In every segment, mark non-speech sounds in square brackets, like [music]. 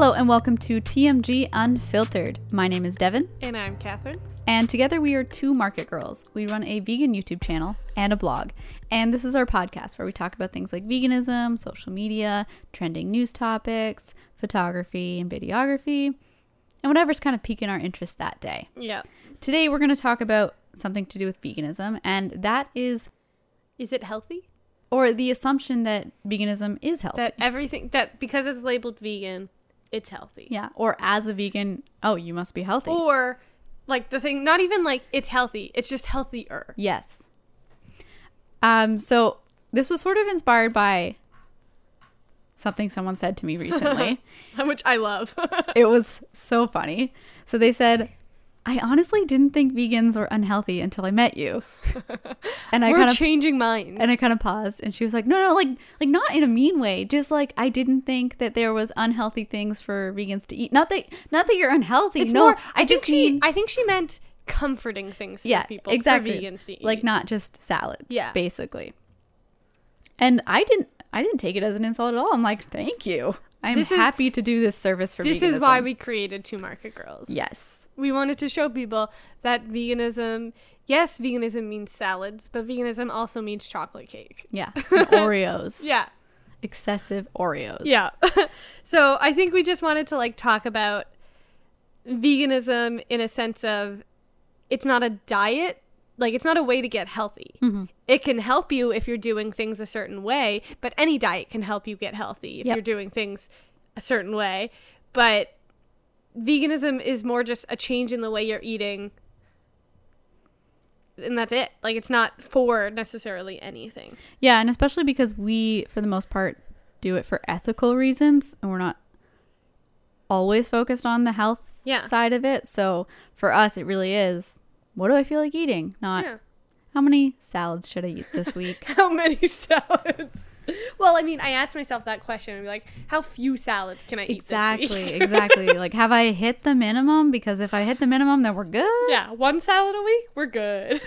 Hello and welcome to TMG Unfiltered. My name is Devin, And I'm Catherine. and together we are two market girls. We run a vegan YouTube channel and a blog. And this is our podcast where we talk about things like veganism, social media, trending news topics, photography and videography, and whatever's kind of piquing our interest that day. Yeah. Today we're going to talk about something to do with veganism, and that is, Is it healthy? or the assumption that veganism is healthy. That everything that because it's labeled vegan, it's healthy. yeah, or as a vegan, oh, you must be healthy. Or like the thing not even like it's healthy, it's just healthier. Yes. Um, so this was sort of inspired by something someone said to me recently. [laughs] Which I love. [laughs] it was so funny. So they said, I honestly didn't think vegans were unhealthy until I met you. [laughs] And I kind of changing minds. and I kind of paused and she was like, No, no, like like not in a mean way. Just like I didn't think that there was unhealthy things for vegans to eat. Not that not that you're unhealthy. it's no, more I, I, just think she mean I think she meant comforting things yeah, for people. exactly. For vegans to eat. Like not just salads. Yeah. basically. And I didn't. I didn't take it as an insult at all. I'm like, thank you. I'm This is- happy to do this service for this veganism. is why we created Two Market Girls. Yes. We wanted to show people that veganism yes, veganism means salads, but veganism also means chocolate cake. Yeah. [laughs] Oreos. Yeah. Excessive Oreos. Yeah. [laughs] so I think we just wanted to like talk about veganism in a sense of it's not a diet, like it's not a way to get healthy. Mm-hmm. It can help you if you're doing things a certain way, but any diet can help you get healthy if Yep. you're doing things a certain way. But veganism is more just a change in the way you're eating. And that's it. Like it's not for necessarily anything. Yeah, and especially because we, for the most part, do it for ethical reasons, and we're not always focused on the health Yeah. side of it. So for us, it really is, what do I feel like eating? Not Yeah. how many salads should I eat this week? [laughs] How many [laughs] salads? Well, I mean, I asked myself that question and be like, how few salads can I eat this exactly, [laughs] exactly. Like, have I hit the minimum? Because if I hit the minimum, then we're good. yeah, one salad a week, we're good.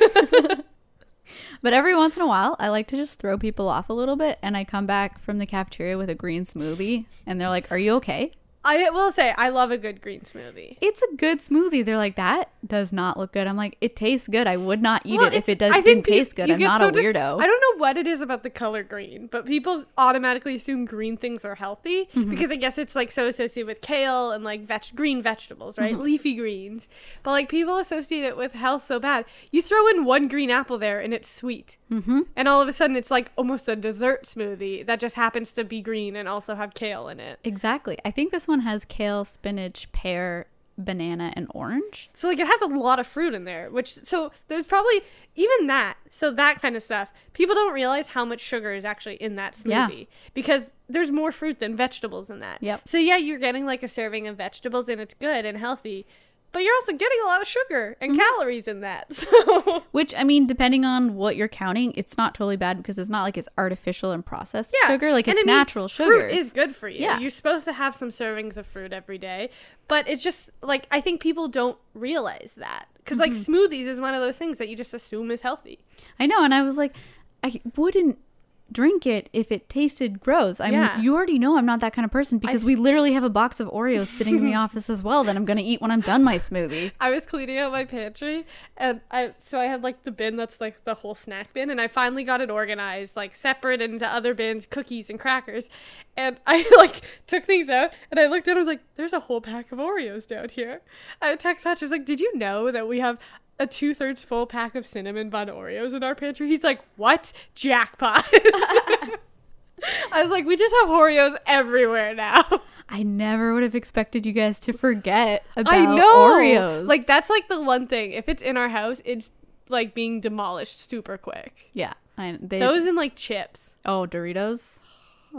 But every once in a while, I like to just throw people off a little bit, and I come back from the cafeteria with a green smoothie, and they're like, "Are you okay?" I will say, I love a good green smoothie. It's a good smoothie. They're like, "That does not look good." I'm like, "It tastes good. I would not eat Well, it if it does I didn't think pe- taste good. I'm not so a dis- weirdo." I don't know what it is about the color green, but people automatically assume green things are healthy Mm-hmm. because I guess it's like so associated with kale and like veg- green vegetables, right? Mm-hmm. Leafy greens. But like people associate it with health so bad. You throw in one green apple there and it's sweet. mm-hmm. And all of a sudden it's like almost a dessert smoothie that just happens to be green and also have kale in it. Exactly. I think this one has kale, spinach, pear, banana, and orange. So like it has a lot of fruit in there, which so there's probably even that. So that kind of stuff. People don't realize how much sugar is actually in that Yeah. smoothie because there's more fruit than vegetables in that. Yep. So yeah, you're getting like a serving of vegetables and it's good and healthy, but you're also getting a lot of sugar and Mm-hmm. calories in that. [laughs] So Which I mean, depending on what you're counting, it's not totally bad because it's not like it's artificial and processed yeah, sugar. Like And it's I mean, natural sugar. Fruit is good for you. Yeah. You're supposed to have some servings of fruit every day, but it's just like I think people don't realize that because like Mm-hmm. smoothies is one of those things that you just assume is healthy. I know, and I was like, I wouldn't drink it if it tasted gross. I Yeah. mean, you already know I'm not that kind of person because we s- literally have a box of Oreos sitting in the [laughs] office as well that I'm gonna eat when I'm done my smoothie. I was cleaning out my pantry and I so I had like the bin that's like the whole snack bin and I finally got it organized like separate into other bins, cookies and crackers. And [laughs] I like took things out and I looked at it I was like, there's a whole pack of Oreos down here. Uh, I text Hatch, I was like, Did you know that we have a two thirds full pack of cinnamon bun Oreos in our pantry? He's like, What? Jackpot. [laughs] I was like, we just have Oreos everywhere now. I never would have expected you guys to forget about I know. Oreos. Like that's like the one thing. If it's in our house, it's like being demolished super quick. yeah, I, they Those and like chips. oh Doritos,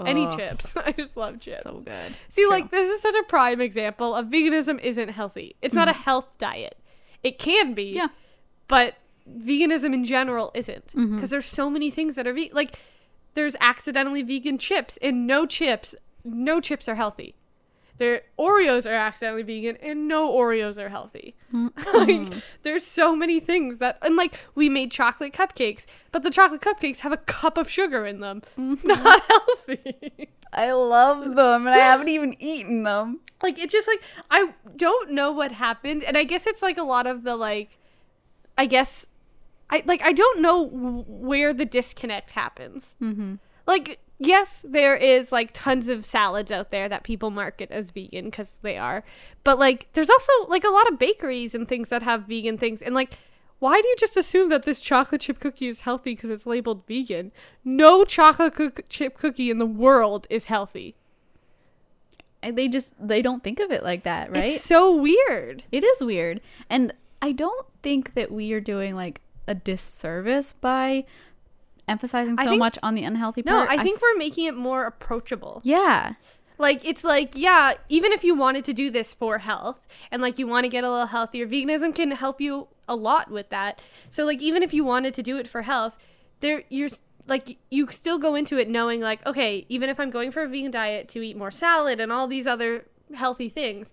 Any Oh, chips. [laughs] I just love chips. so good. See, True. like this is such a prime example of veganism isn't healthy. It's not a mm-hmm. health diet. It can be. Yeah. But veganism in general isn't because Mm-hmm. there's so many things that are ve- like there's accidentally vegan chips and no chips no chips are healthy Their Oreos are accidentally vegan, and no Oreos are healthy. Mm-hmm. [laughs] like, there's so many things that, and like we made chocolate cupcakes, but the chocolate cupcakes have a cup of sugar in them. Mm-hmm. [laughs] Not healthy. I love them, and I haven't even eaten them. like it's just like I don't know what happened, and I guess it's like a lot of the like, I guess, I like I don't know where the disconnect happens. Mm-hmm. like yes there is like tons of salads out there that people market as vegan because they are. But like there's also like a lot of bakeries and things that have vegan things. And like why do you just assume that this chocolate chip cookie is healthy because it's labeled vegan? No chocolate cook- chip cookie in the world is healthy. And they just they don't think of it like that, right? it's so weird. It is weird. And I don't think that we are doing like a disservice by emphasizing so think- much on the unhealthy part. no i think we're making it more approachable yeah. like it's like yeah even if you wanted to do this for health and like you want to get a little healthier veganism can help you a lot with that so like even if you wanted to do it for health there you're like you still go into it knowing like okay even if i'm going for a vegan diet to eat more salad and all these other healthy things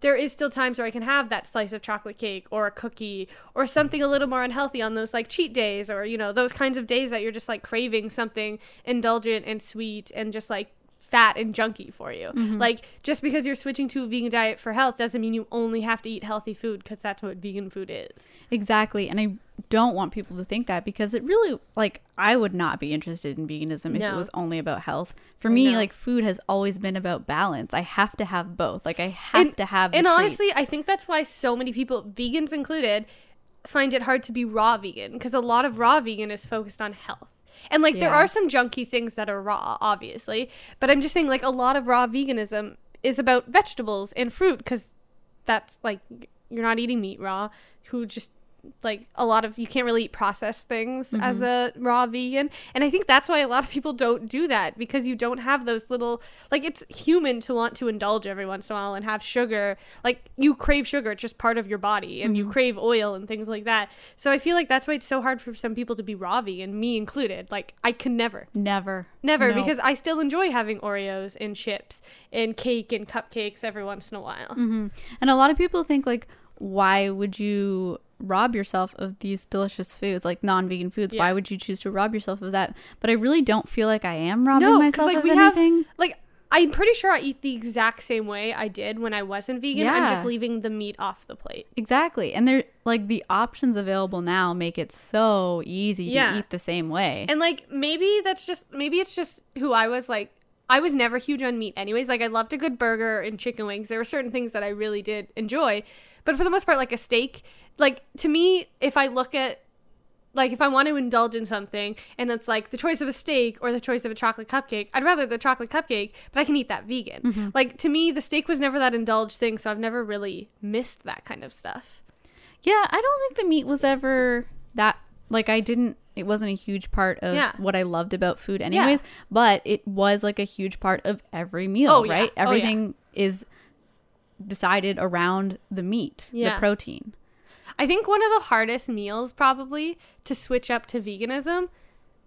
there is still times where I can have that slice of chocolate cake or a cookie or something a little more unhealthy on those like cheat days or you know those kinds of days that you're just like craving something indulgent and sweet and just like fat and junky for you. Mm-hmm. Like just because you're switching to a vegan diet for health doesn't mean you only have to eat healthy food cuz that's what vegan food is. Exactly. And I don't want people to think that because it really like I would not be interested in veganism if it was only about health. For me, know. like food has always been about balance. I have to have both. Like I have And- to have the And treats. honestly, I think that's why so many people, vegans included, find it hard to be raw vegan because a lot of raw vegan is focused on health. And like there are some junky things that are raw, obviously, but I'm just saying like a lot of raw veganism is about vegetables and fruit because that's like you're not eating meat raw. Who just like a lot of you can't really eat processed things as a raw vegan. And i think that's why a lot of people don't do that because you don't have those little like it's human to want to indulge every once in a while and have sugar. Like you crave sugar it's just part of your body and you crave oil and things like that. So i feel like that's why it's so hard for some people to be raw vegan me included. Like i can never. Never. never No. because i still enjoy having oreos and chips and cake and cupcakes every once in a while. Hmm And a lot of people think like, why would you rob yourself of these delicious foods, like non-vegan foods? Yeah. Why would you choose to rob yourself of that? But I really don't feel like I am robbing No, myself like, of we have- anything. like I'm pretty sure I eat the exact same way I did when I wasn't vegan. I'm just leaving the meat off the plate. Exactly. And they're like the options available now make it so easy Yeah. to eat the same way. And like maybe that's just maybe it's just who I was like I was never huge on meat anyways. Like I loved a good burger and chicken wings. There were certain things that I really did enjoy. But for the most part like a steak, like to me if I look at like if I want to indulge in something and it's like the choice of a steak or the choice of a chocolate cupcake, I'd rather the chocolate cupcake, but I can eat that vegan. Mm-hmm. Like to me the steak was never that indulged thing, so I've never really missed that kind of stuff. yeah, I don't think the meat was ever that like I didn't it wasn't a huge part of Yeah. what I loved about food anyways, but it was like a huge part of every meal, Oh, yeah. right? Oh, yeah. Everything is decided around the meat, Yeah. the protein. I think one of the hardest meals probably to switch up to veganism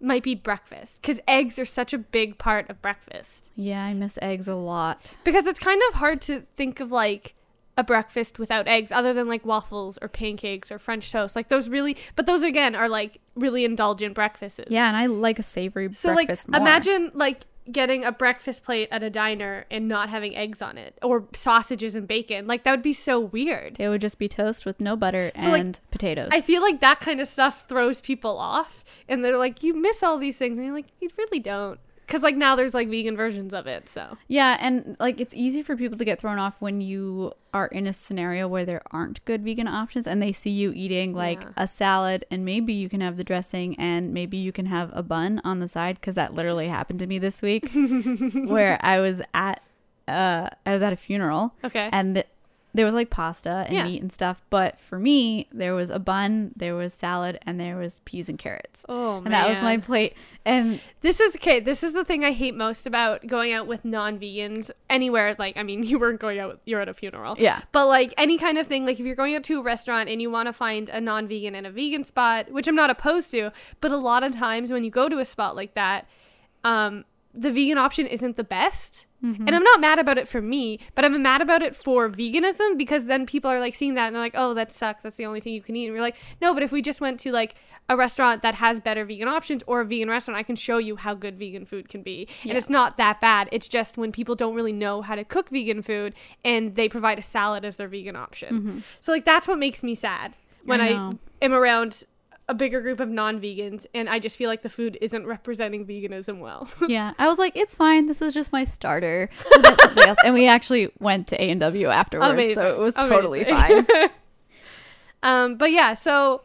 might be breakfast because eggs are such a big part of breakfast. Yeah, I miss eggs a lot. Because it's kind of hard to think of like a breakfast without eggs other than like waffles or pancakes or french toast. Like those really but those again are like really indulgent breakfasts. Yeah, and I like a savory So breakfast like more. imagine like getting a breakfast plate at a diner and not having eggs on it or sausages and bacon. Like that would be so weird. it would just be toast with no butter So, like, and potatoes. I feel like that kind of stuff throws people off, and they're like, "You miss all these things," and you're like, "You really don't," because like now there's like vegan versions of it. So Yeah, and like it's easy for people to get thrown off when you are in a scenario where there aren't good vegan options and they see you eating like Yeah. a salad and maybe you can have the dressing and maybe you can have a bun on the side cuz that literally happened to me this week [laughs] where I was at uh I was at a funeral okay, and th- there was like pasta and Yeah. meat and stuff, but for me there was a bun, there was salad and there was peas and carrots. oh And that was my plate and This is okay. This is the thing I hate most about going out with non-vegans anywhere. Like, I mean, [laughs] you weren't going out; you're at a funeral. yeah. But like any kind of thing, like if you're going out to a restaurant and you want to find a non-vegan and a vegan spot, which I'm not opposed to, but a lot of times when you go to a spot like that, um, the vegan option isn't the best. Mm-hmm. And I'm not mad about it for me, but I'm mad about it for veganism because then people are like seeing that and they're like, oh, that sucks. That's the only thing you can eat. And we're like, no, but if we just went to like a restaurant that has better vegan options or a vegan restaurant, I can show you how good vegan food can be. And it's not that bad. It's just when people don't really know how to cook vegan food and they provide a salad as their vegan option. So, like, that's what makes me sad when I, know. am around a bigger group of non vegans and I just feel like the food isn't representing veganism well. [laughs] yeah, I was like, it's fine. This is just my starter. And we actually went to A and W afterwards, so it was totally fine. [laughs] um, but yeah, so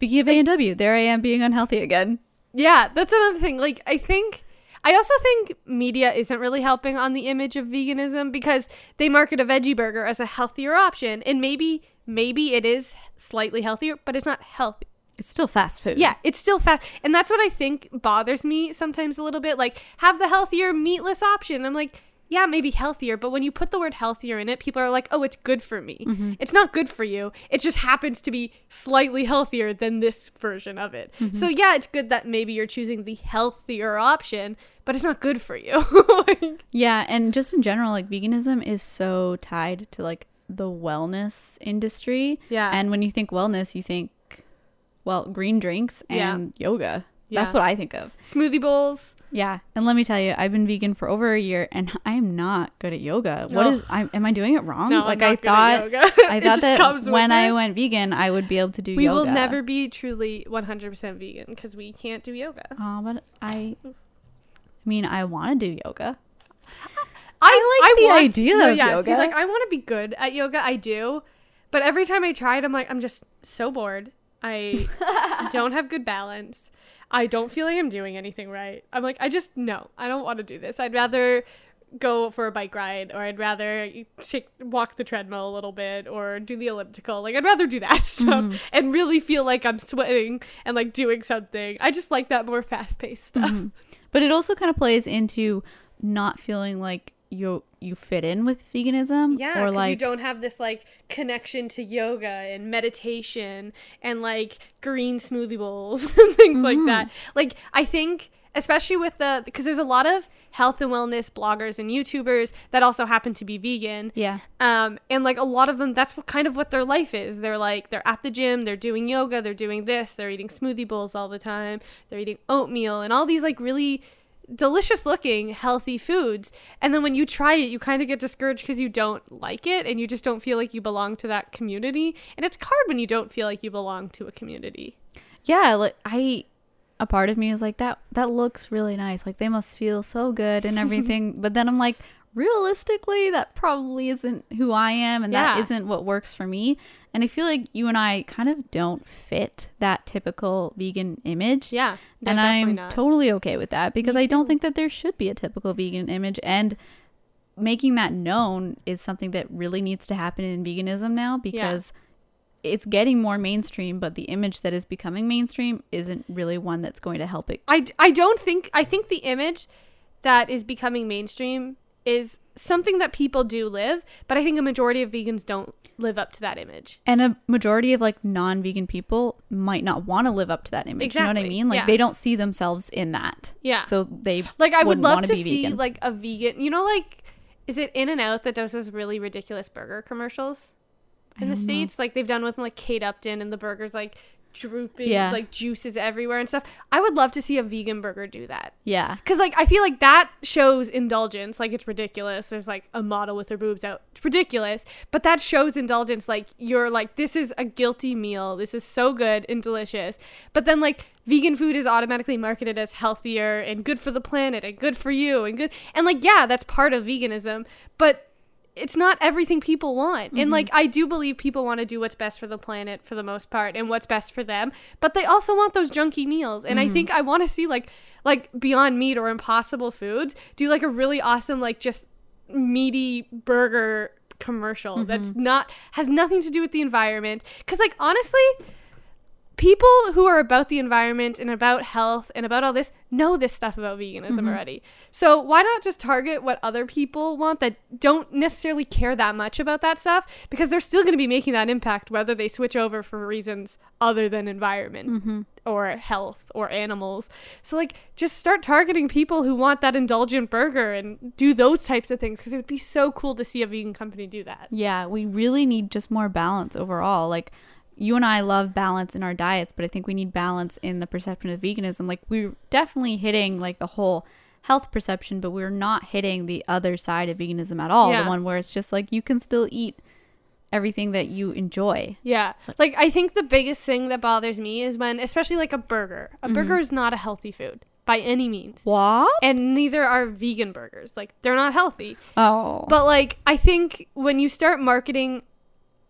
Speaking of A and W, there I am being unhealthy again. Yeah, that's another thing. Like, I think, I also think media isn't really helping on the image of veganism because they market a veggie burger as a healthier option, and maybe, maybe it is slightly healthier, but it's not healthy. It's still fast food. Yeah, it's still fast. and that's what I think bothers me sometimes a little bit. Like, have the healthier meatless option. I'm like. Yeah, maybe healthier, but when you put the word healthier in it, people are like, "Oh, it's good for me." Mm-hmm. It's not good for you. It just happens to be slightly healthier than this version of it. Mm-hmm. So yeah, it's good that maybe you're choosing the healthier option, but it's not good for you. [laughs] Like, Yeah, and just in general, like veganism is so tied to like the wellness industry. Yeah. And when you think wellness, you think well, green drinks Yeah. and yoga. That's what I think of. Smoothie bowls. Yeah. And let me tell you, I've been vegan for over a year and I am not good at yoga. What is I am I doing it wrong? No, I'm like not I thought yoga. I [laughs] thought that when I went vegan, I would be able to do We yoga. will never be truly 100% vegan because we can't do yoga. Oh, but I I mean, I want to do yoga. I, like the want- idea no, of yeah, yoga. See, like I want to be good at yoga. I do, but every time I try it, I'm like, I'm just so bored. I [laughs] don't have good balance. I don't feel like I'm doing anything right. I'm like, I just no, I don't want to do this. I'd rather go for a bike ride, or I'd rather take walk the treadmill a little bit, or do the elliptical. Like I'd rather do that [laughs] stuff Mm-hmm. and really feel like I'm sweating and like doing something. I just like that more fast paced stuff. Mm-hmm. But it also kind of plays into not feeling like you you fit in with veganism Yeah, or like you don't have this like connection to yoga and meditation and like green smoothie bowls [laughs] and things like that. Mm-hmm. Like I think especially with the because there's a lot of health and wellness bloggers and YouTubers that also happen to be vegan. yeah. Um, and like a lot of them, that's what kind of what their life is. They're like, they're at the gym, they're doing yoga, they're doing this, they're eating smoothie bowls all the time, they're eating oatmeal and all these like really delicious looking healthy foods. And then when you try it, you kind of get discouraged because you don't like it and you just don't feel like you belong to that community. And it's hard when you don't feel like you belong to a community. Yeah, like I a part of me is like that that looks really nice. Like they must feel so good and everything. [laughs] but then I'm like realistically that probably isn't who I am and that Yeah. isn't what works for me. And I feel like you and I kind of don't fit that typical vegan image. Yeah. no, and I'm not. totally okay with that because I don't think that there should be a typical vegan image and making that known is something that really needs to happen in veganism now because it's getting more mainstream but the image that is becoming mainstream isn't really one that's going to help it I, I don't think I think the image that is becoming mainstream is something that people do live, but I think a majority of vegans don't live up to that image. and a majority of like non-vegan people might not want to live up to that image you know what i mean like yeah. they don't see themselves in that Yeah. so they Like I would love wanna see vegan. like a vegan, you know like is it In and Out that does those really ridiculous burger commercials in the know. states like they've done with like Kate Upton and the burgers like drooping Yeah. like juices everywhere and stuff. I would love to see a vegan burger do that. yeah Cause like I feel like that shows indulgence. Like it's ridiculous. There's like a model with her boobs out. It's ridiculous. But that shows indulgence. Like you're like, this is a guilty meal. This is so good and delicious. But then like vegan food is automatically marketed as healthier and good for the planet and good for you and good and like yeah, that's part of veganism. But it's not everything people want. And like mm-hmm. I do believe people want to do what's best for the planet for the most part and what's best for them, but they also want those junky meals. And I mm-hmm. think I want to see like like Beyond Meat or Impossible Foods do like a really awesome like just meaty burger commercial mm-hmm. that's not has nothing to do with the environment cuz like honestly people who are about the environment and about health and about all this know this stuff about veganism mm-hmm. already. So why not just target what other people want that don't necessarily care that much about that stuff because they're still going to be making that impact whether they switch over for reasons other than environment mm-hmm. or health or animals. So like just start targeting people who want that indulgent burger and do those types of things because it would be so cool to see a vegan company do that. Yeah, we really need just more balance overall. Like you and I love balance in our diets, but I think we need balance in the perception of veganism. Like we're definitely hitting like the whole health perception, but we're not hitting the other side of veganism at all. Yeah. The one where it's just like you can still eat everything that you enjoy. Yeah. Like I think the biggest thing that bothers me is when especially like a burger. A mm-hmm. burger is not a healthy food by any means. What? And neither are vegan burgers. Like they're not healthy. Oh. But like I think when you start marketing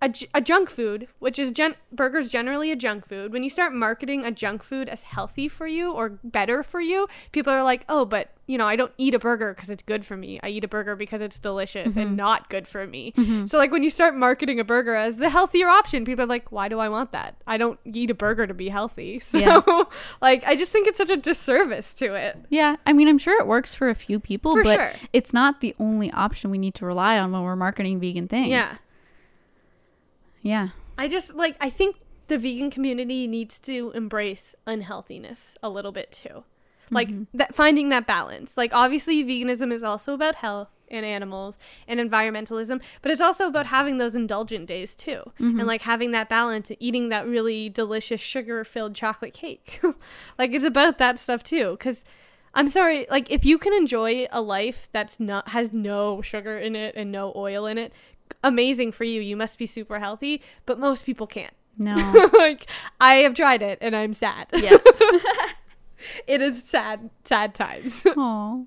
a, a junk food, which is gen- burgers generally a junk food, when you start marketing a junk food as healthy for you or better for you, people are like, "Oh, but you know, I don't eat a burger because it's good for me. I eat a burger because it's delicious and mm-hmm. not good for me." Mm-hmm. So like when you start marketing a burger as the healthier option, people are like, "Why do I want that? I don't eat a burger to be healthy." [laughs] So Yeah. like I just think it's such a disservice to it. Yeah, I mean, I'm sure it works for a few people, For but sure. it's not the only option we need to rely on when we're marketing vegan things. Yeah. Yeah. I just like I think the vegan community needs to embrace unhealthiness a little bit too. Like mm-hmm. that finding that balance. Like obviously veganism is also about health and animals and environmentalism, but it's also about having those indulgent days too. And mm-hmm. like having that balance and eating that really delicious sugar-filled chocolate cake. [laughs] like it's about that stuff too cuz I'm sorry, like if you can enjoy a life that's not has no sugar in it and no oil in it, amazing for you. You must be super healthy, but most people can't. No. [laughs] like I have tried it and I'm sad. yeah. [laughs] [laughs] it is sad sad times. Aw.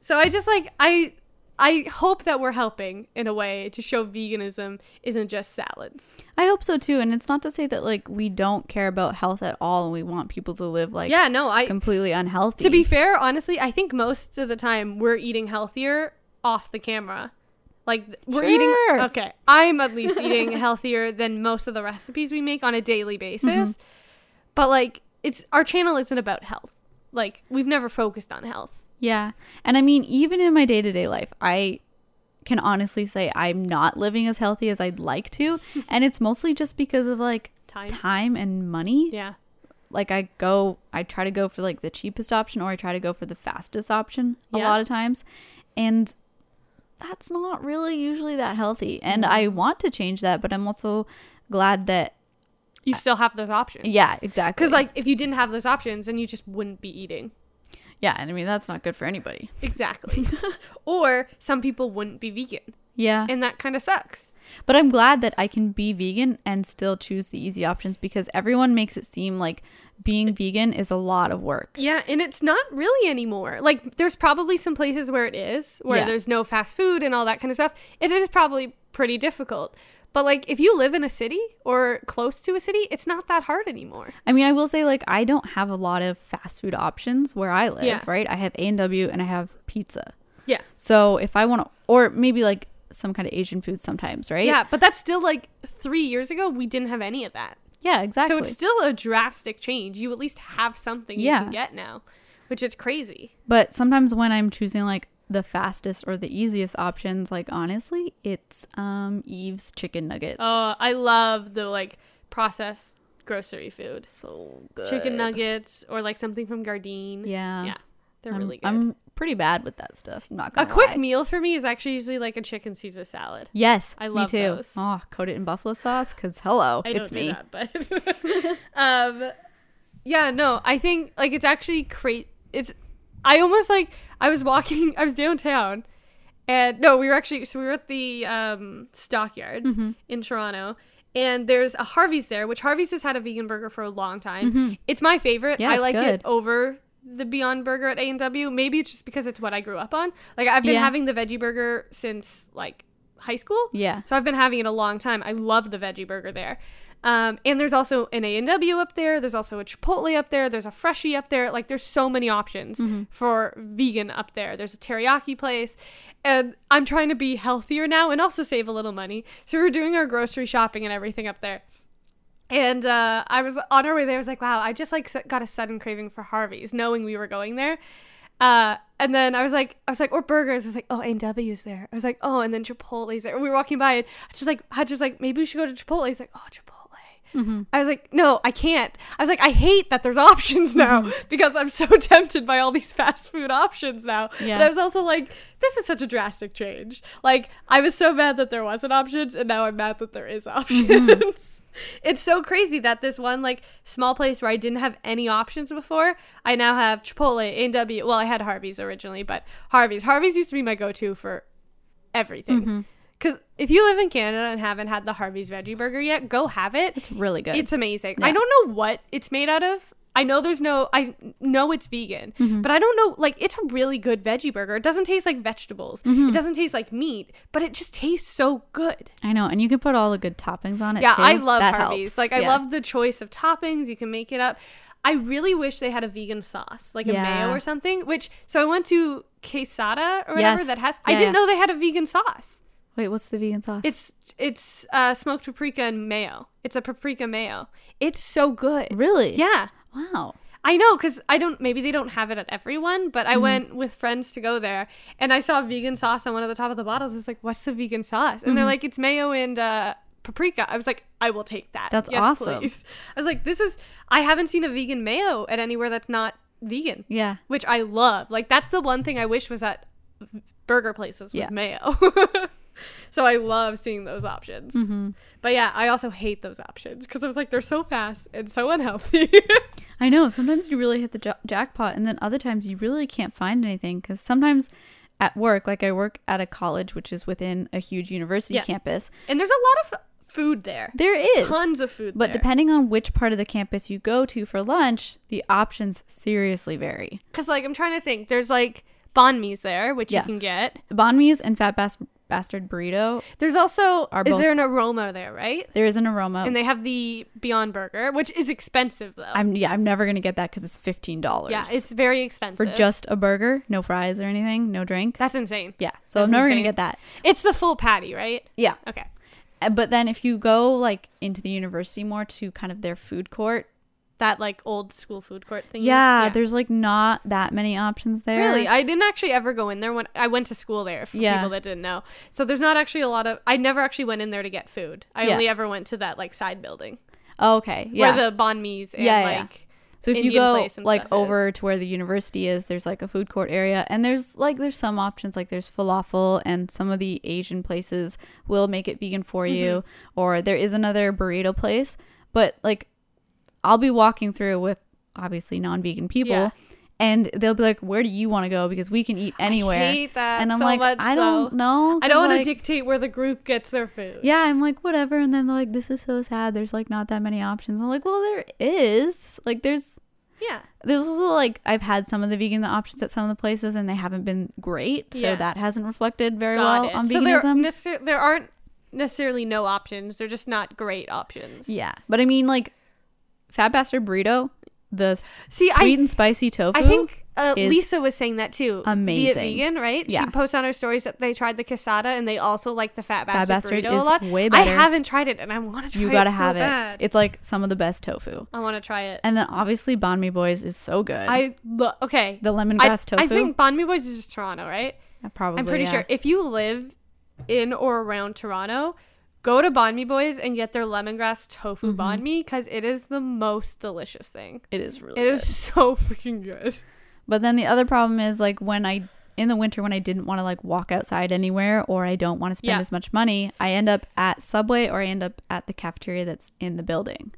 so I just like I I hope that we're helping in a way to show veganism isn't just salads. I hope so too. And it's not to say that like we don't care about health at all and we want people to live like yeah, no, I completely unhealthy. to be fair, honestly, I think most of the time we're eating healthier off the camera. Like we're eating okay. I'm at least eating [laughs] healthier than most of the recipes we make on a daily basis. Mm-hmm. But like it's our channel isn't about health. Like we've never focused on health. Yeah. And I mean, even in my day to day life, I can honestly say I'm not living as healthy as I'd like to. [laughs] and it's mostly just because of like Time. time and money. Yeah. Like I go, I try to go for like the cheapest option or I try to go for the fastest option a Yeah. lot of times. And that's not really usually that healthy. And mm-hmm. I want to change that, but I'm also glad that, You still have those options. yeah, exactly. Because like if you didn't have those options, then you just wouldn't be eating. yeah, and I mean, that's not good for anybody. Exactly. [laughs] or some people wouldn't be vegan, Yeah. and that kind of sucks. But I'm glad that I can be vegan and still choose the easy options because everyone makes it seem like being vegan is a lot of work. Yeah, and it's not really anymore. Like, there's probably some places where it is, where Yeah. there's no fast food and all that kind of stuff. It is probably pretty difficult. But, like, if you live in a city or close to a city, it's not that hard anymore. I mean, I will say like I don't have a lot of fast food options where I live, Yeah. right? I have A&W and I have pizza. Yeah. So if I want to or maybe like some kind of Asian food sometimes, right? Yeah, but that's still like three years ago, we didn't have any of that. Yeah, exactly. So it's still a drastic change. You at least have something you Yeah. can get now, which is crazy. but sometimes when I'm choosing like the fastest or the easiest options, like honestly, it's um Yves chicken nuggets. Oh, I love the like processed grocery food. so good. Chicken nuggets or like something from Gardein. Yeah. Yeah. They're I'm, really good. I'm pretty bad with that stuff. I'm not a gonna quick lie. meal for me is actually usually like a chicken Caesar salad. Yes, I me love too. those. Oh, coat it in buffalo sauce, cause hello, I it's don't me. that, but [laughs] um, yeah, no, I think like it's actually great. It's I almost like I was walking, [laughs] I was downtown, and no, we were actually so we were at the um stockyards Mm-hmm. in Toronto. And there's a Harvey's there, which Harvey's has had a vegan burger for a long time. It's my favorite. Mm-hmm. Yeah, I like good. it over the Beyond Burger at A and W. Maybe it's just because it's what I grew up on. Like I've been Yeah. having the veggie burger since like high school. Yeah. So I've been having it a long time. I love the veggie burger there. Um, and there's also an A&W up there. There's also a Chipotle up there. There's a Freshii up there. Like there's so many options for vegan up there. There's a teriyaki place. And I'm trying to be healthier now and also save a little money. So we're doing our grocery shopping and everything up there. And uh, I was on our way there. I was like, wow, I just like got a sudden craving for Harvey's, knowing we were going there. Uh, and then I was like, I was like, or burgers. I was like, oh, A and W's there. I was like, oh, and then Chipotle's there. We were walking by, and I just like, I just like, maybe we should go to Chipotle. He's like, oh, Chipotle. Mm-hmm. I was like, no, I can't. I was like, I hate that there's [laughs] options now mm-hmm. because I'm so [laughs] tempted by all these fast food options now. Yeah. But I was also like, this is such a drastic change. Like, I was so mad that there wasn't options, and now I'm mad that there is mm-hmm. options. [laughs] it's so crazy that this one like small place where I didn't have any options before, I now have Chipotle, A&W. Well, I had Harvey's originally, but Harvey's. Harvey's used to be my go-to for everything. Because if you live in Canada and haven't had the Harvey's veggie burger yet, go have it. It's really good. It's amazing. Yeah. I don't know what it's made out of. I know there's no. I know it's vegan, Mm-hmm. but I don't know. Like, it's a really good veggie burger. It doesn't taste like vegetables. Mm-hmm. It doesn't taste like meat, but it just tastes so good. I know, and you can put all the good toppings on it. Yeah, too. I love That Harvey's. helps. Like, I Yeah. love the choice of toppings. You can make it up. I really wish they had a vegan sauce, like a mayo or something. Which so I went to Quesada or whatever Yes. that has. I didn't yeah. know they had a vegan sauce. Wait, what's the vegan sauce? It's it's uh, smoked paprika and mayo. It's a paprika mayo. It's so good. really Yeah. Wow. I know because I don't. Maybe they don't have it at everyone, but Mm-hmm. I went with friends to go there, and I saw vegan sauce on one of the top of the bottles. I was like, "What's the vegan sauce?" And they're Mm-hmm. like, "It's mayo and uh, paprika." I was like, "I will take that." That's Yes, awesome. please." [laughs] I was like, "This is." I haven't seen a vegan mayo at anywhere that's not vegan, Yeah. which I love. Like that's the one thing I wish was at burger places with Yeah. mayo. [laughs] [laughs] so I love seeing those options. Mm-hmm. But yeah, I also hate those options because I was like, they're so fast and so unhealthy. [laughs] I know. Sometimes you really hit the ja- jackpot, and then other times you really can't find anything because sometimes at work, like I work at a college which is within a huge university Yeah. campus, And there's a lot of food there. there is. Tons of food but there. depending on which part of the campus you go to for lunch, the options seriously vary. Because, like, I'm trying to think. There's, like, banh mi's there, which Yeah. you can get. Banh mi's and Fat Bas- Bastard Burrito, There's also, is both- there an aroma there, right? there is an aroma. And they have the Beyond Burger, which is expensive, though. I'm yeah, I'm never gonna get that because it's fifteen dollars. yeah, it's very expensive. for just a burger, no fries or anything, no drink. That's insane. yeah, so That's I'm never insane. gonna get that. It's the full patty, right? Yeah, Okay. Uh, but then if you go like into the university more to kind of their food court, That, like, old school food court thing. yeah, there's like not that many options there. Really, I didn't actually ever go in there when I went to school there. For Yeah. people that didn't know, so there's not actually a lot of. I never actually went in there to get food. I Yeah. only ever went to that like side building oh, okay, yeah. where the banh mi's and Yeah, yeah, yeah. like. so if you go like stuff is. over to where the university is, there's like a food court area, and there's like there's some options like there's falafel, and some of the Asian places will make it vegan for you, Mm-hmm. or there is another burrito place, but like I'll be walking through with obviously non-vegan people. Yeah. And they'll be like, "Where do you want to go? Because we can eat anywhere." I hate that and I'm so like, much. "I don't though. know." I don't want like, to dictate where the group gets their food. Yeah, I'm like, whatever. And then they're like, this is so sad. There's like not that many options. I'm like, well, there is. Like, there's, Yeah. there's also like, I've had some of the vegan options at some of the places and they haven't been great. So Yeah. that hasn't reflected very Got well it. on so there, veganism. there aren't necessarily no options. They're just not great options. yeah. But I mean, like, Fat Bastard Burrito, the See, I- sweet and spicy tofu. I think uh, Lisa was saying that too. It amazing. vegan, right? Yeah. She posts on her stories that they tried the quesada and they also like the fat bastard, Fat Bastard burrito is a lot. way better. I haven't tried it and I want to try you gotta so have bad. it. It's like some of the best tofu. I want to try it. And then obviously, Banh Mi Boys is so good. I lo- okay. the I, lemongrass tofu. I think Banh Mi Boys is just Toronto, right? Yeah, probably. I'm pretty yeah. sure if you live in or around Toronto, go to Banh Mi Boys and get their lemongrass tofu Mm-hmm. banh mi because it is the most delicious thing. It is really It good. is so freaking good. But then the other problem is like when I in the winter when I didn't want to like walk outside anywhere or I don't want to spend Yeah. as much money, I end up at Subway or I end up at the cafeteria that's in the building.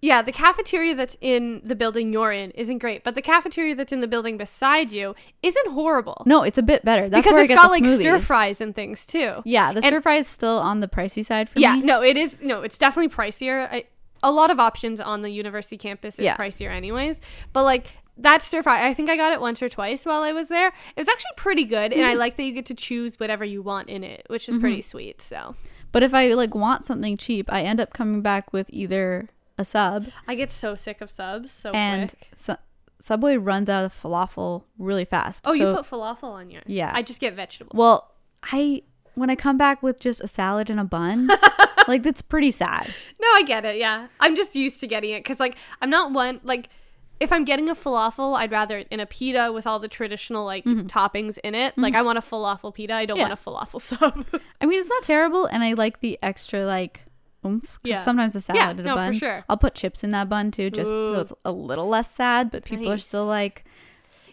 Yeah, the cafeteria that's in the building you're in isn't great, but the cafeteria that's in the building beside you isn't horrible. No, it's a bit better. That's because where I get got the like stir fries and things too. Yeah, the And- stir fry is still on the pricey side for Yeah, me. Yeah, no, it is. No, it's definitely pricier. I, a lot of options on the university campus is Yeah. pricier, anyways. But like that stir fry, I think I got it once or twice while I was there. It was actually pretty good, and I Mm-hmm. like that you get to choose whatever you want in it, which is pretty sweet. So But if I like want something cheap, I end up coming back with either a sub I get so sick of subs so and quick. su- Subway runs out of falafel really fast. Oh, you put falafel on yours? Yeah. I just get vegetables. Well, I when I come back with just a salad and a bun, [laughs] like that's pretty sad. No, I get it. Yeah, I'm just used to getting it because like I'm not one like if I'm getting a falafel, I'd rather it in a pita with all the traditional like toppings in it. Like I want a falafel pita. I don't Mm-hmm. Yeah. want a falafel sub. [laughs] I mean, it's not terrible, and I like the extra like oomph. Yeah. Sometimes a Yeah, salad in no, a for sure. I'll put chips in that bun too, just Ooh. so it's a little less sad. But people are still like,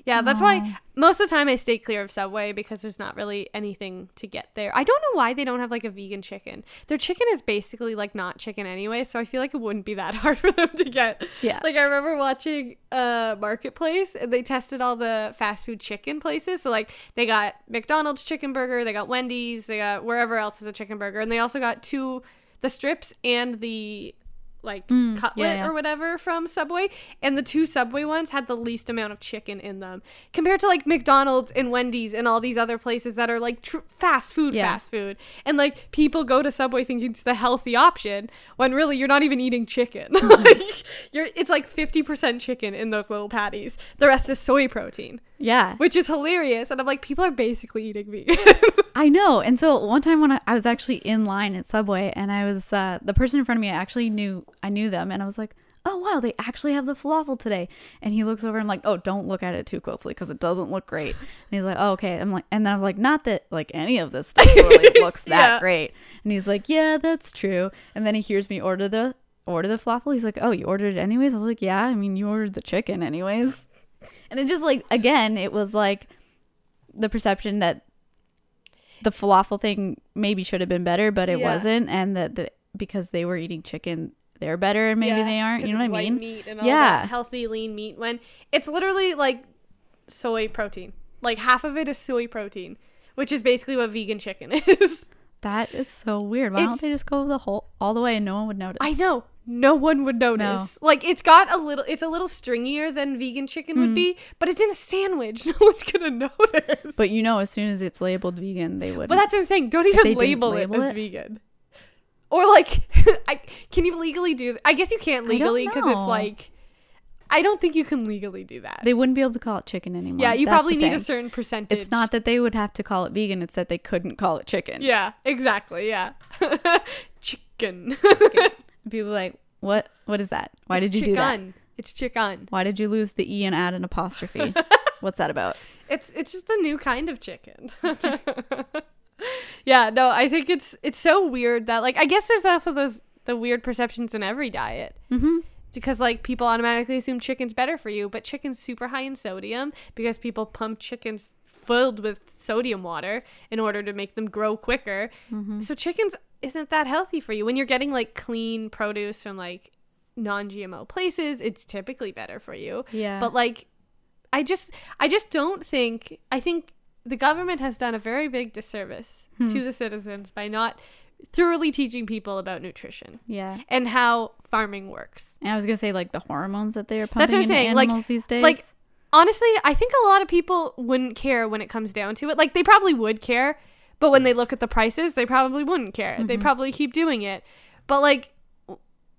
Yeah, that's why most of the time I stay clear of Subway because there's not really anything to get there. I don't know why they don't have like a vegan chicken. Their chicken is basically like not chicken anyway, so I feel like it wouldn't be that [laughs] hard for them to get. Yeah. Like I remember watching uh Marketplace and they tested all the fast food chicken places. So like they got McDonald's chicken burger, they got Wendy's, they got wherever else has a chicken burger, and they also got two the strips and the like Mm, cutlet yeah, yeah. or whatever from Subway, and the two Subway ones had the least amount of chicken in them compared to like McDonald's and Wendy's and all these other places that are like tr- fast food, Yeah. fast food. And like people go to Subway thinking it's the healthy option when really you're not even eating chicken. Mm-hmm. like [laughs] you're it's like 50% chicken in those little patties. The rest is soy protein, yeah, which is hilarious. And I'm like people are basically eating me. [laughs] I know. And so one time when I, I was actually in line at Subway and I was uh, the person in front of me, I actually knew I knew them, and I was like, "Oh wow, they actually have the falafel today." And he looks over and I'm like, "Oh, don't look at it too closely because it doesn't look great." [laughs] And he's like, "Oh, okay." I'm like, and then I was like, "Not that like any of this stuff really [laughs] looks that Yeah. great." And he's like, "Yeah, that's true." And then he hears me order the order the falafel. He's like, "Oh, you ordered it anyways?" I was like, "Yeah, I mean, you ordered the chicken anyways." And it just like again, it was like the perception that the falafel thing maybe should have been better, but it Yeah. wasn't, and that the, because they were eating chicken, they're better, and maybe Yeah, they aren't. You know what I mean? Meat and all Yeah. that healthy lean meat when it's literally like soy protein. Like half of it is soy protein, which is basically what vegan chicken [laughs] is. That is so weird. Why It's- don't they just go the whole all the way and no one would notice? I know. No one would notice. Like it's got a little it's a little stringier than vegan chicken Mm. would be, but it's in a sandwich. [laughs] No one's gonna notice. But you know, as soon as it's labeled vegan, they would. But that's what I'm saying. Don't even label, label it as it? vegan. Or like, [laughs] I, can you legally do? I guess you can't legally because it's like, I don't think you can legally do that. they wouldn't be able to call it chicken anymore. yeah, you That's probably need a certain percentage. It's not that they would have to call it vegan; it's that they couldn't call it chicken. Yeah, exactly. Yeah, [laughs] chicken. People are like, what? What is that? Why It's did you do that? chicken. It's chicken. Why did you lose the e and add an apostrophe? [laughs] What's that about? It's it's just a new kind of chicken. [laughs] yeah, no, I think it's it's so weird that like I guess there's also those the weird perceptions in every diet. Mm-hmm. because like people automatically assume chicken's better for you, but chicken's super high in sodium because people pump chickens filled with sodium water in order to make them grow quicker. Mm-hmm. So chickens isn't that healthy for you when you're getting like clean produce from like non-GMO places. It's typically better for you. Yeah. But like I just I just don't think I think the government has done a very big disservice Hmm. to the citizens by not thoroughly teaching people about nutrition yeah. and how farming works. And I was gonna say like the hormones that they are pumping That's what I'm into saying, like- these days. like honestly, I think a lot of people wouldn't care when it comes down to it. Like they probably would care, but when they look at the prices, they probably wouldn't care. They probably keep doing it. But like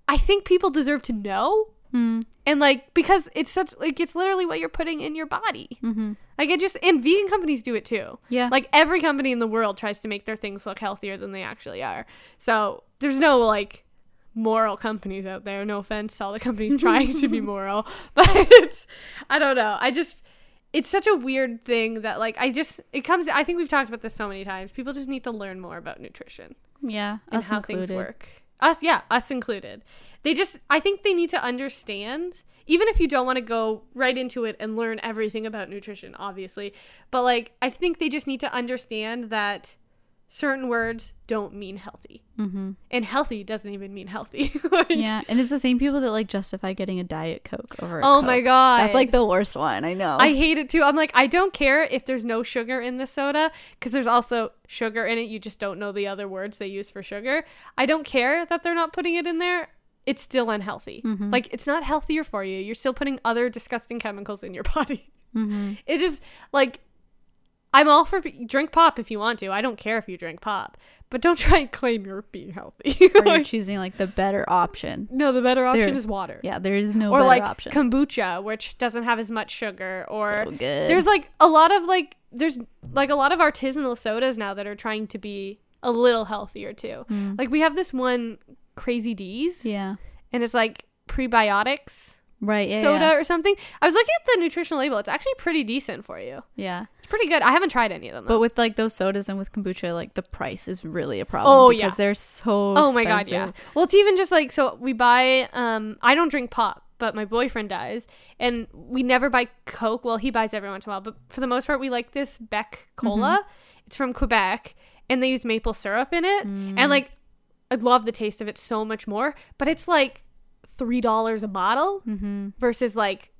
I think people deserve to know. Hmm. And like because it's such like it's literally what you're putting in your body. Mm-hmm. Like it just and vegan companies do it too. yeah. Like every company in the world tries to make their things look healthier than they actually are. So there's no like moral companies out there. No offense to all the companies trying to be [laughs] moral, [laughs] but it's I don't know. I just it's such a weird thing that like I just it comes. I think we've talked about this so many times. People just need to learn more about nutrition yeah. and us how included. things work. Us, yeah, us included. They just, I think they need to understand, even if you don't want to go right into it and learn everything about nutrition, obviously. But like, I think they just need to understand that certain words don't mean healthy, Mm-hmm. and healthy doesn't even mean healthy. [laughs] Like, Yeah, and it's the same people that like justify getting a diet coke over. Oh my god, That's like the worst one. I know. I hate it too. I'm like, I don't care if there's no sugar in the soda because there's also sugar in it. You just don't know the other words they use for sugar. I don't care that they're not putting it in there. It's still unhealthy. Mhm. Like, it's not healthier for you. You're still putting other disgusting chemicals in your [laughs] body. mm-hmm. It just, like, I'm all for drink pop if you want to. I don't care if you drink pop, but don't [laughs] try and claim you're being healthy. [laughs] Or you're Like, choosing like the better option. no, the better option There- is water. Yeah, there is no or better like option. kombucha, which doesn't have as much sugar, or so good. there's like a lot of like there's like a lot of artisanal sodas now that are trying to be a little healthier too. Mm. Like we have this one Crazy D's, yeah. and it's like prebiotics Right. Yeah. soda Yeah. or something. I was looking at the nutritional label. It's actually pretty decent for you. yeah. It's pretty good. I haven't tried any of them. But with like those sodas and with kombucha, like the price is really a problem. Oh, because yeah. they're so. oh my god, yeah. Well, it's even just like so we buy. Um, I don't drink pop, but my boyfriend does, and we never buy Coke. Well, he buys every once in a while, but for the most part, we like this Bec Cola. Mm-hmm. It's from Quebec, and they use maple syrup in it, Mm. and like I love the taste of it so much more. But it's like three dollars a bottle Mm-hmm. versus like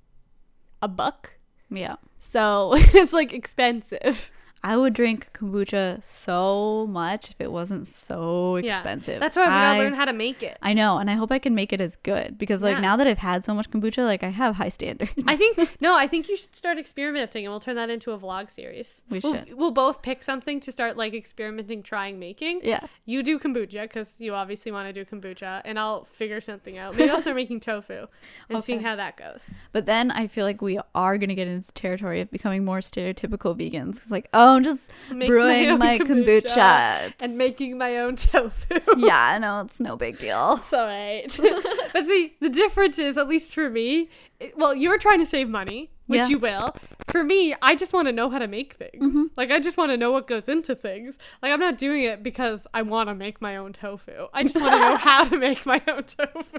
a buck. Yeah. So [laughs] it's like expensive. I would drink kombucha so much if it wasn't so expensive. Yeah. That's why we gotta learn how to make it. I know, and I hope I can make it as good because like Yeah. now that I've had so much kombucha, like I have high standards. I think [laughs] no, I think you should start experimenting, and we'll turn that into a vlog series. We We'll, should. we'll both pick something to start like experimenting, trying making. yeah. You do kombucha because you obviously want to do kombucha, and I'll figure something out. Maybe I'll start making tofu and [laughs] seeing Okay. how that goes. But then I feel like we are gonna get into territory of becoming more stereotypical vegans. It's like, oh, I'm just Make brewing own my kombucha. and making my own tofu. [laughs] yeah, no, it's no big deal. [laughs] It's all right. [laughs] but see, the difference is, at least for me, it- well, you're trying to save money, which Yeah. you will. For me, I just want to know how to make things. Mm-hmm. Like, I just want to know what goes into things. Like, I'm not doing it because I want to make my own tofu. I just want to know how to make my own tofu.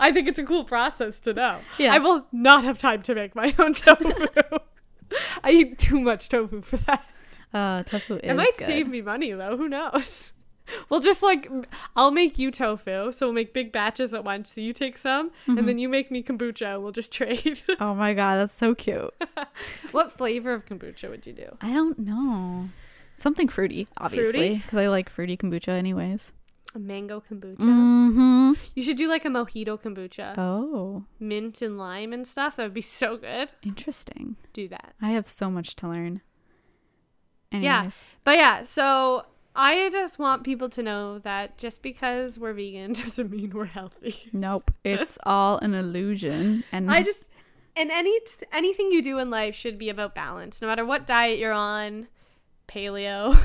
I think it's a cool process to know. Yeah. I will not have time to make my own tofu. [laughs] I eat too much tofu for that. Uh, tofu is It might good. save me money though. Who knows? [laughs] We'll just like I'll make you tofu, so we'll make big batches at once. So you take some, Mm-hmm. and then you make me kombucha, and we'll just [laughs] trade. Oh my god, that's so cute. what flavor of kombucha would you do? I don't know. Something fruity, obviously, because I like fruity kombucha anyways. A mango kombucha. Mm-hmm. You should do like a mojito kombucha, Oh, mint and lime and stuff. That would be so good. interesting. Do that. I have so much to learn. Yeah. But yeah, so I just want people to know that just because we're vegan [laughs] doesn't mean we're healthy. Nope. It's [laughs] all an illusion. And I just and any anything you do in life should be about balance. No matter what diet you're on, paleo,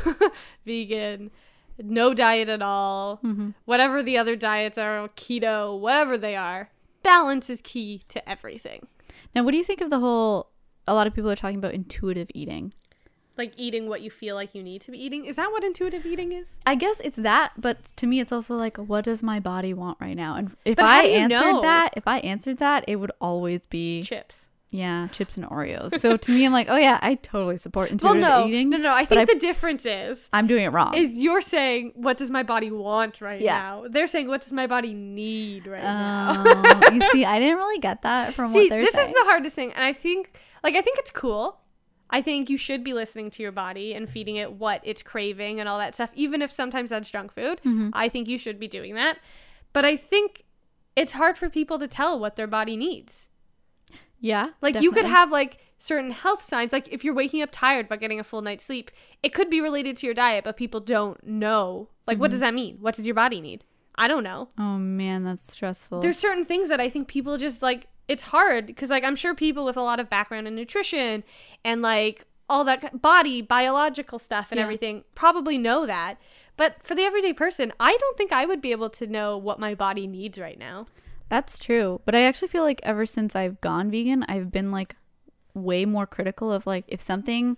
[laughs] vegan, no diet at all, Mm-hmm. whatever the other diets are, keto, whatever they are, balance is key to everything. now, what do you think of the whole? A lot of people are talking about intuitive eating. Like eating what you feel like you need to be eating. Is that what intuitive eating is? I guess it's that, but to me, it's also like, what does my body want right now? And if But I answered know? that, if I answered that, it would always be Chips. Yeah, chips and Oreos. So to me, I'm like, oh yeah, I totally support Well, intuitive no, eating. no, no. I think I- the difference is I'm doing it wrong. is you're saying what does my body want right Yeah. now? They're saying what does my body need right now? Oh, you see, I didn't really get that from See, what they're this saying. is the hardest thing, and I think, like, I think it's cool. I think you should be listening to your body and feeding it what it's craving and all that stuff, even if sometimes that's junk food. Mm-hmm. I think you should be doing that. But I think it's hard for people to tell what their body needs. Yeah, Like, you could have, like, certain health signs. Like, if you're waking up tired but getting a full night's sleep, it could be related to your diet, but people don't know. Like, what does Mm-hmm. that mean? What does your body need? I don't know. Oh man, that's stressful. There's certain things that I think people just like it's hard because like I'm sure people with a lot of background in nutrition and like all that body biological stuff and Yeah. everything probably know that. But for the everyday person, I don't think I would be able to know what my body needs right now. That's true. But I actually feel like ever since I've gone vegan, I've been like way more critical of like if something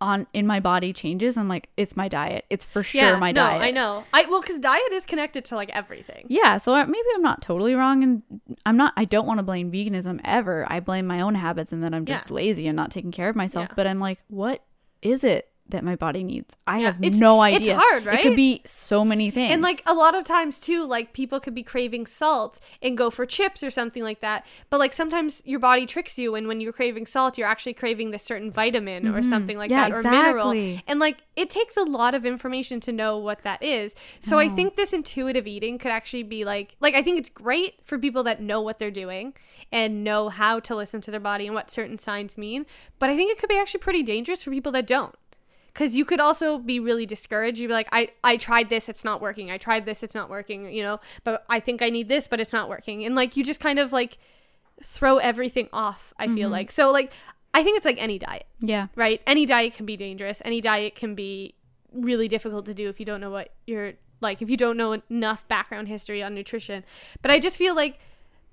on in my body changes, I'm like, it's my diet. It's for sure my no, diet. I know. I well cuz diet is connected to like everything. Yeah, so I- maybe I'm not totally wrong, and I'm not. I don't want to blame veganism ever. I blame my own habits, and that I'm just Yeah. lazy and not taking care of myself. Yeah. But I'm like, what is it that my body needs? I Yeah, have it's- no it's idea. hard, It could be so many things. And like a lot of times too, like people could be craving salt and go for chips or something like that. But like sometimes your body tricks you, and when you're craving salt, you're actually craving this certain vitamin or something like Mm-hmm. Yeah, that or mineral. And like it takes a lot of information to know what that is. So I think this intuitive eating could actually be like like I think it's great for people that know what they're doing and know how to listen to their body and what certain signs mean. But I think it could be actually pretty dangerous for people that don't because you could also be really discouraged. You'd be like i i tried this it's not working. I tried this it's not working you know? But i think i need this but it's not working. And like you just kind of like throw everything off i feel like. So like i think it's like any diet. Yeah, right? Any diet can be dangerous. Any diet can be really difficult to do if you don't know what you're like if you don't know enough background history on nutrition. But i just feel like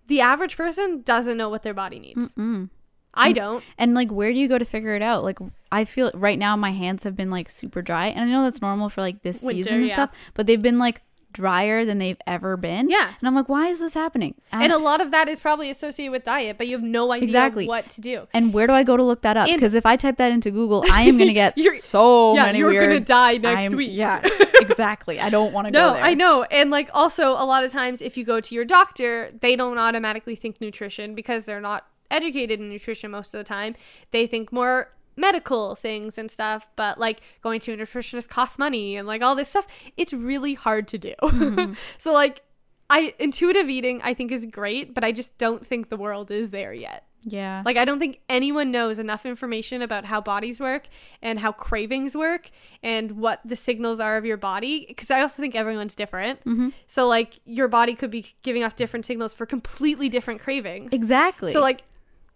the average person doesn't know what their body needs. Mm. I don't. And like, where do you go to figure it out? Like, I feel right now my hands have been like super dry, and I know that's normal for like this Winter, season and yeah. stuff, but they've been like drier than they've ever been. Yeah. And I'm like, why is this happening? I- And a lot of that is probably associated with diet, but you have no idea Exactly. what to do. and where do I go to look that up? Because if I type that into Google, I am gonna get [laughs] so yeah, many you're weird. gonna die next I'm- week. Yeah, [laughs] exactly. I don't want to No, go there. I know. And like also a lot of times if you go to your doctor, they don't automatically think nutrition because they're not educated in nutrition most of the time. They think more medical things and stuff, but like going to a nutritionist costs money and like all this stuff, it's really hard to do. Mm-hmm. [laughs] so like I intuitive eating I think is great, but I just don't think the world is there yet. Yeah. Like I don't think anyone knows enough information about how bodies work and how cravings work and what the signals are of your body because I also think everyone's different. Mm-hmm. So like your body could be giving off different signals for completely different cravings. exactly. So like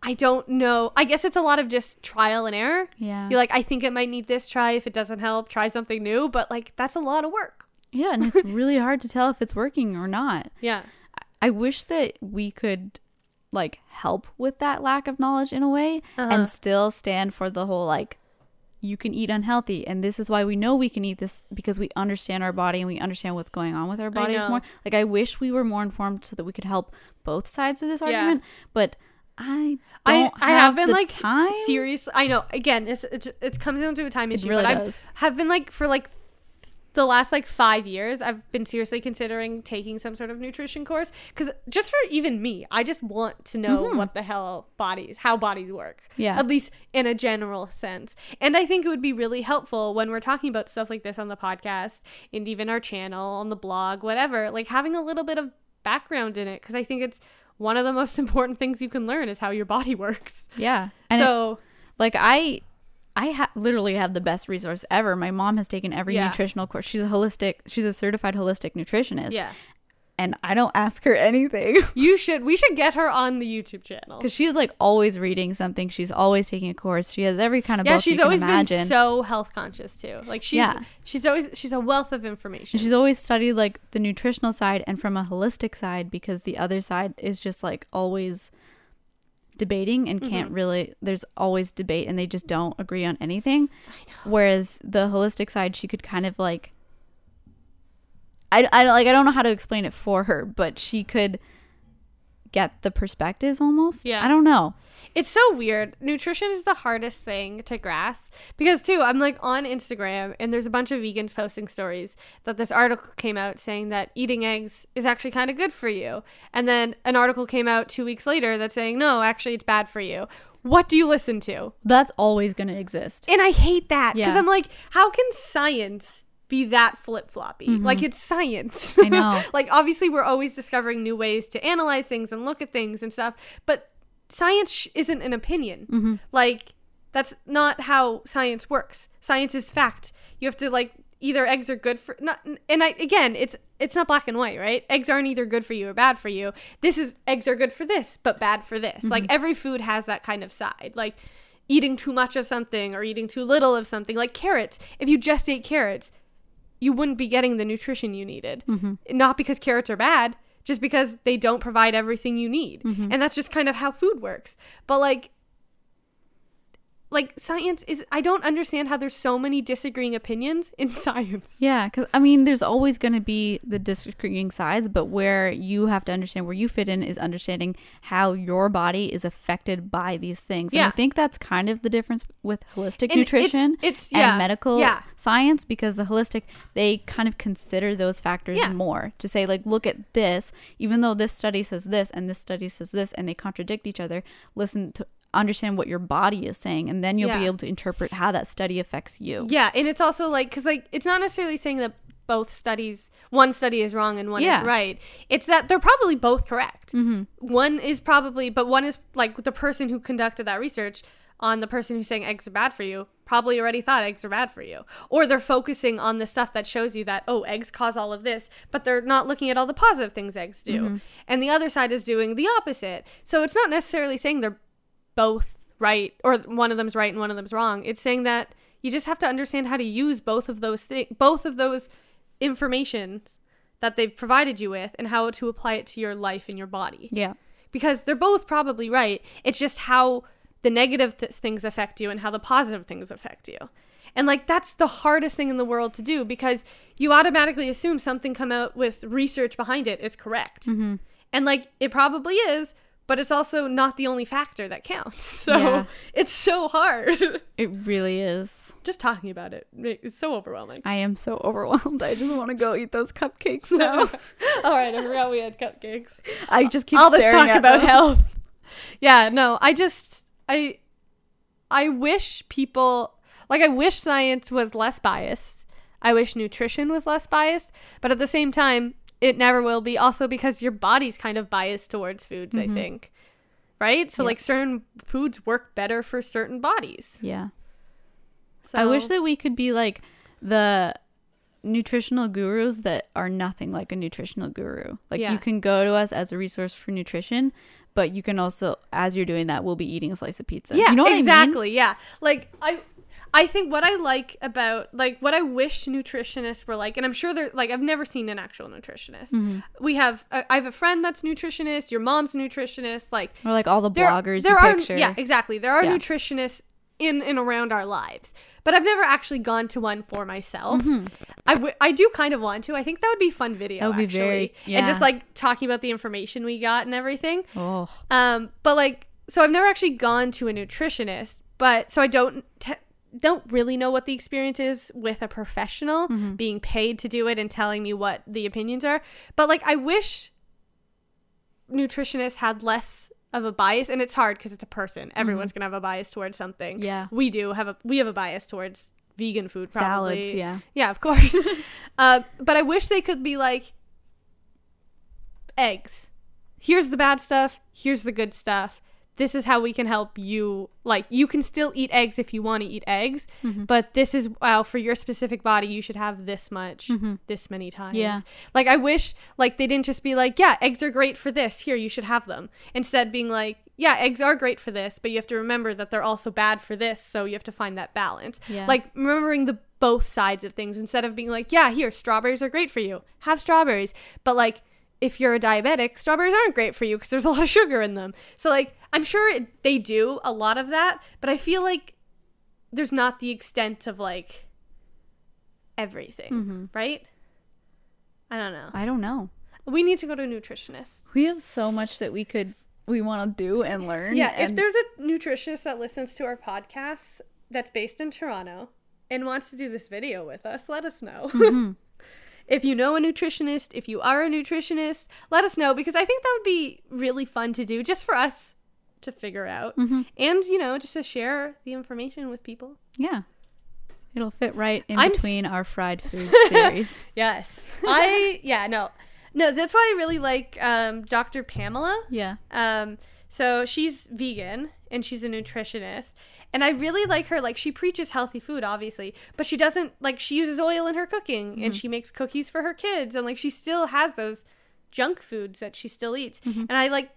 I don't know. I guess it's a lot of just trial and error. yeah. You're like I think it might need this try if it doesn't help, try something new, but like that's a lot of work. yeah, and it's [laughs] really hard to tell if it's working or not. Yeah. I wish that we could like help with that lack of knowledge in a way Uh-huh. and still stand for the whole like you can eat unhealthy and this is why we know we can eat this because we understand our body and we understand what's going on with our bodies more. Like I wish we were more informed so that we could help both sides of this Yeah. argument, but I I I have been the like time. seriously. I know. Again, it's, it's it comes down to a time issue. really but I have been like for like the last like five years, I've been seriously considering taking some sort of nutrition course because just for even me, I just want to know Mhm. what the hell bodies, how bodies work. Yeah. At least in a general sense. And I think it would be really helpful when we're talking about stuff like this on the podcast and even our channel, on the blog, whatever, like having a little bit of background in it because I think it's one of the most [laughs] important things you can learn is how your body [laughs] works. Yeah. And it- so like I I ha- literally have the best resource ever. My mom has taken every Yeah. nutritional course. She's a holistic she's a certified holistic nutritionist. yeah, And I don't ask her anything. [laughs] you should. We should get her on the YouTube channel. Because she is like always reading something. She's always taking a course. She has every kind of Yeah, she's always imagine. been so health conscious too. Like she's Yeah. she's always she's a wealth of information. and she's always studied like the nutritional side and from a holistic side because the other side is just like always debating and can't Mm-hmm. really there's always debate and they just don't agree on anything. Whereas the holistic side she could kind of like I, I like I don't know how to explain it for her, but she could get the perspectives almost. Yeah. I don't know. It's so weird. Nutrition is the hardest thing to grasp because too, I'm like on Instagram and there's a bunch of vegans posting stories that this article came out saying that eating eggs is actually kind of good for you. And then an article came out 2 weeks later that's saying no, actually it's bad for you. What do you listen to? That's always going to exist. And I hate that because Yeah. I'm like, how can science be that flip floppy? Like it's science. Mm-hmm. I know. [laughs] like obviously we're always discovering new ways to analyze things and look at things and stuff, but science sh- isn't an opinion. Mm-hmm. Like that's not how science works. Science is fact. You have to like either eggs are good for not and I again, it's it's not black and white, right? Eggs aren't either good for you or bad for you. This is eggs are good for this, but bad for this. Like every food has that kind of side. Like eating too much of something or eating too little of something. Like carrots. If you just ate carrots, you wouldn't be getting the nutrition you needed. Mm-hmm. Not because carrots are bad, just because they don't provide everything you need. Mm-hmm. And that's just kind of how food works. But like like science is I don't understand how there's so many disagreeing opinions in [laughs] science. Yeah, because I mean, there's always going to be the disagreeing sides, but where you have to understand where you fit in is understanding how your body is affected by these things. And I think that's kind of the difference with holistic And it's- nutrition it's- yeah, and medical yeah. science because the holistic, they kind of consider those factors Yeah. more to say, like, look at this, even though this study says this and this study says this and they contradict each other, listen to understand what your body is saying and then you'll be able to interpret how that study affects you. Yeah, and it's also like cuz like it's not necessarily saying that both studies one study is wrong and one Yeah. is right. It's that they're probably both correct. Mm-hmm. One is probably but one is like the person who conducted that research on the person who's saying eggs are bad for you probably already thought eggs are bad for you or they're focusing on the stuff that shows you that oh eggs cause all of this but they're not looking at all the positive things eggs do mm-hmm. and the other side is doing the opposite so it's not necessarily saying they're both right or one of them's right and one of them's wrong it's saying that you just have to understand how to use both of those things both of those informations that they've provided you with and how to apply it to your life and your body Yeah. because they're both probably right. It's just how the negative th- things affect you and how the positive things affect you. And like that's the hardest thing in the world to do because you automatically assume something come out with research behind it is correct. Mm-hmm. And like it probably is, but it's also not the only factor that counts. [laughs] So Yeah. it's so hard. [laughs] It really is. just talking about it, it's so overwhelming. I am so overwhelmed. I just want to go eat those cupcakes [laughs] now. All right, I forgot we had cupcakes. I just keep All this talk about them. health. Yeah, no, I just I I wish people like I wish science was less biased. I wish nutrition was less biased, but at the same time, it never will be also because your body's kind of biased towards foods, I mm-hmm. think. Right? So like certain foods work better for certain bodies. Yeah. So I wish that we could be like the nutritional gurus that are nothing like a nutritional guru. Like Yeah. you can go to us as a resource for nutrition, but you can also, as you're doing that, we'll be eating a slice of pizza. Yeah, you know what exactly. Yeah, like I, I think what I like about like what I wish nutritionists were like, and I'm sure they're like I've never seen an actual nutritionist. Mm-hmm. We have I I have a friend that's nutritionist. Your mom's nutritionist. Like Or like all the bloggers there are picture. yeah exactly. There are Yeah. nutritionists in and around our lives, but I've never actually gone to one for myself. I w- I do kind of want to. I think that would be fun video. Mm-hmm. That would be actually. very- and just like talking about the information we got and everything. Oh, Um, but like, so I've never actually gone to a nutritionist, but so I don't te- don't really know what the experience is with a professional being paid to do it and telling me what the opinions are. But like, I wish nutritionists had less of a bias, and it's hard because it's a person. Everyone's gonna have a bias towards something. Yeah. we do have a we have a bias towards vegan food, probably. salads. Yeah. Yeah, of course. [laughs] uh, but I wish they could be like eggs. Here's the bad stuff. Here's the good stuff. This is how we can help you. Like, you can still eat eggs if you want to eat eggs, Mm-hmm. but this is, wow, for your specific body, you should have this much, this many times. Mm-hmm. Yeah. Like, I wish, like, they didn't just be like, yeah, eggs are great for this. Here, you should have them. Instead, being like, yeah, eggs are great for this, but you have to remember that they're also bad for this. So you have to find that balance. Yeah. Like, remembering the both sides of things instead of being like, yeah, here, strawberries are great for you. Have strawberries. But like, if you're a diabetic, strawberries aren't great for you because there's a lot of sugar in them. So like, I'm sure it, they do a lot of that, but I feel like there's not the extent of like everything, Mm-hmm. right? I don't know. I don't know. We need to go to a nutritionist. We have so much that we could, we want to do and learn. Yeah, if there's a nutritionist that listens to our podcast that's based in Toronto and wants to do this video with us, let us know. Mm-hmm. [laughs] if you know a nutritionist, if you are a nutritionist, let us know because I think that would be really fun to do just for us to figure out Mm-hmm. and, you know, just to share the information with people. yeah. It'll fit right in I'm s- between our fried food [laughs] series. [laughs] Yes. I, yeah, no. No, that's why I really like um, Dr. Pamela. Yeah. Um, so she's vegan and she's a nutritionist. And I really like her. Like, she preaches healthy food, obviously, but she doesn't, like, she uses oil in her cooking and mm-hmm. she makes cookies for her kids. And, like, she still has those junk foods that she still eats. Mm-hmm. And I, like,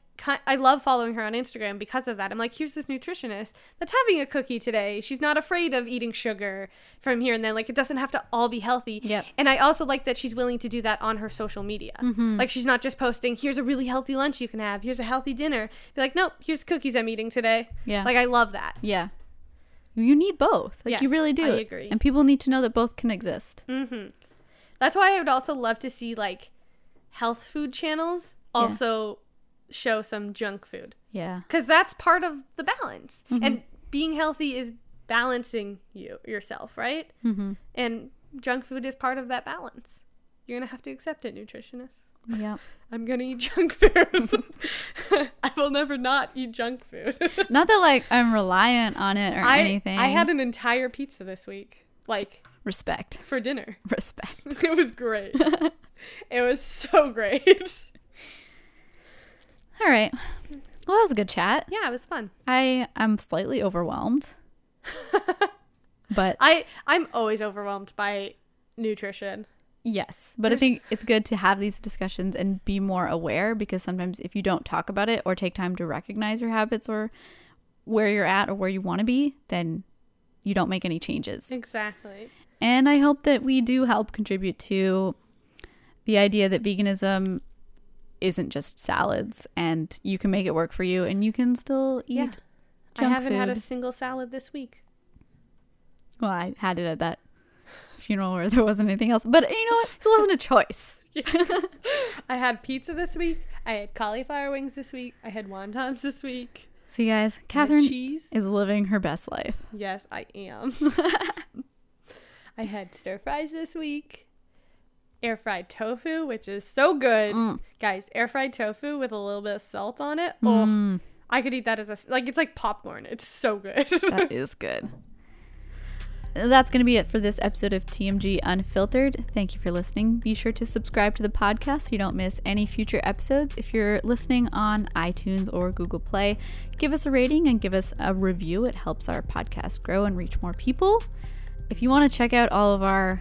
I love following her on Instagram because of that. I'm like, here's this nutritionist that's having a cookie today. She's not afraid of eating sugar from here and then. Like, it doesn't have to all be healthy. Yep. And I also like that she's willing to do that on her social media. Mm-hmm. Like she's not just posting, here's a really healthy lunch you can have, here's a healthy dinner. Be like, nope, here's cookies I'm eating today. Yeah. Like I love that. Yeah. You need both. Like you really do. I agree. And people need to know that both can exist. Mm-hmm. That's why I would also love to see like health food channels Yeah. also show some junk food Yeah. because that's part of the balance. Mm-hmm. And being healthy is balancing you yourself, right? Mm-hmm. And junk food is part of that balance. You're gonna have to accept it, nutritionist. Yeah. [laughs] I'm gonna eat junk food. [laughs] [laughs] I will never not eat junk food. Not that like I'm reliant on it or I, anything. I had an entire pizza this week, like respect. for dinner. Respect. It was great. it was so great. All right. Well, that was a good chat. Yeah, it was fun. I am slightly overwhelmed. but I I'm always overwhelmed by nutrition. Yes, but I think it's good to have these discussions and be more aware because sometimes if you don't talk about it or take time to recognize your habits or where you're at or where you want to be, then you don't make any changes. Exactly. And I hope that we do help contribute to the idea that veganism isn't just salads and you can make it work for you and you can still eat Yeah. I haven't had a single salad this week. well i had it at that funeral where there wasn't anything else but you know what it wasn't a choice [laughs] I had pizza this week. I had cauliflower wings this week. I had wontons this week. see guys catherine cheese. is living her best life Yes, I am. [laughs] I had stir fries this week. Air fried tofu, which is so good. Mm. Guys, air fried tofu with a little bit of salt on it. Oh, Mm, I could eat that as a like it's like popcorn. It's so good. that [laughs] is good that's going to be it for this episode of TMG Unfiltered. Thank you for listening. Be sure to subscribe to the podcast so you don't miss any future episodes. If you're listening on iTunes or Google Play, give us a rating and give us a review. It helps our podcast grow and reach more people. If you want to check out all of our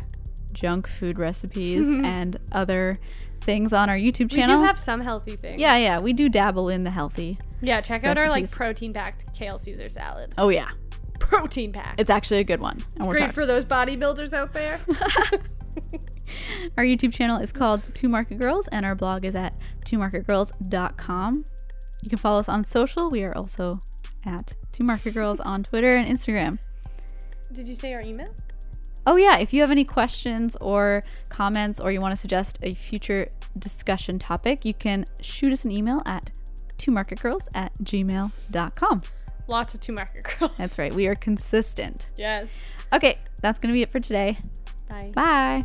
junk food recipes [laughs] and other things on our YouTube channel. we do have some healthy things. yeah, yeah, we do dabble in the healthy. Yeah, check out our like protein packed kale Caesar salad. Oh yeah, Protein pack. it's actually a good one. And great for those bodybuilders out there. [laughs] Our YouTube channel is called Two Market Girls, and our blog is at twomarketgirls.com. You can follow us on social. We are also at Two Market Girls on Twitter and Instagram. Did you say our email? Oh, yeah, if you have any questions or comments, or you want to suggest a future discussion topic, you can shoot us an email at twomarketgirls at gmail.com. Lots of two market [laughs] girls. That's right, we are consistent. Yes. Okay, that's going to be it for today. Bye. Bye.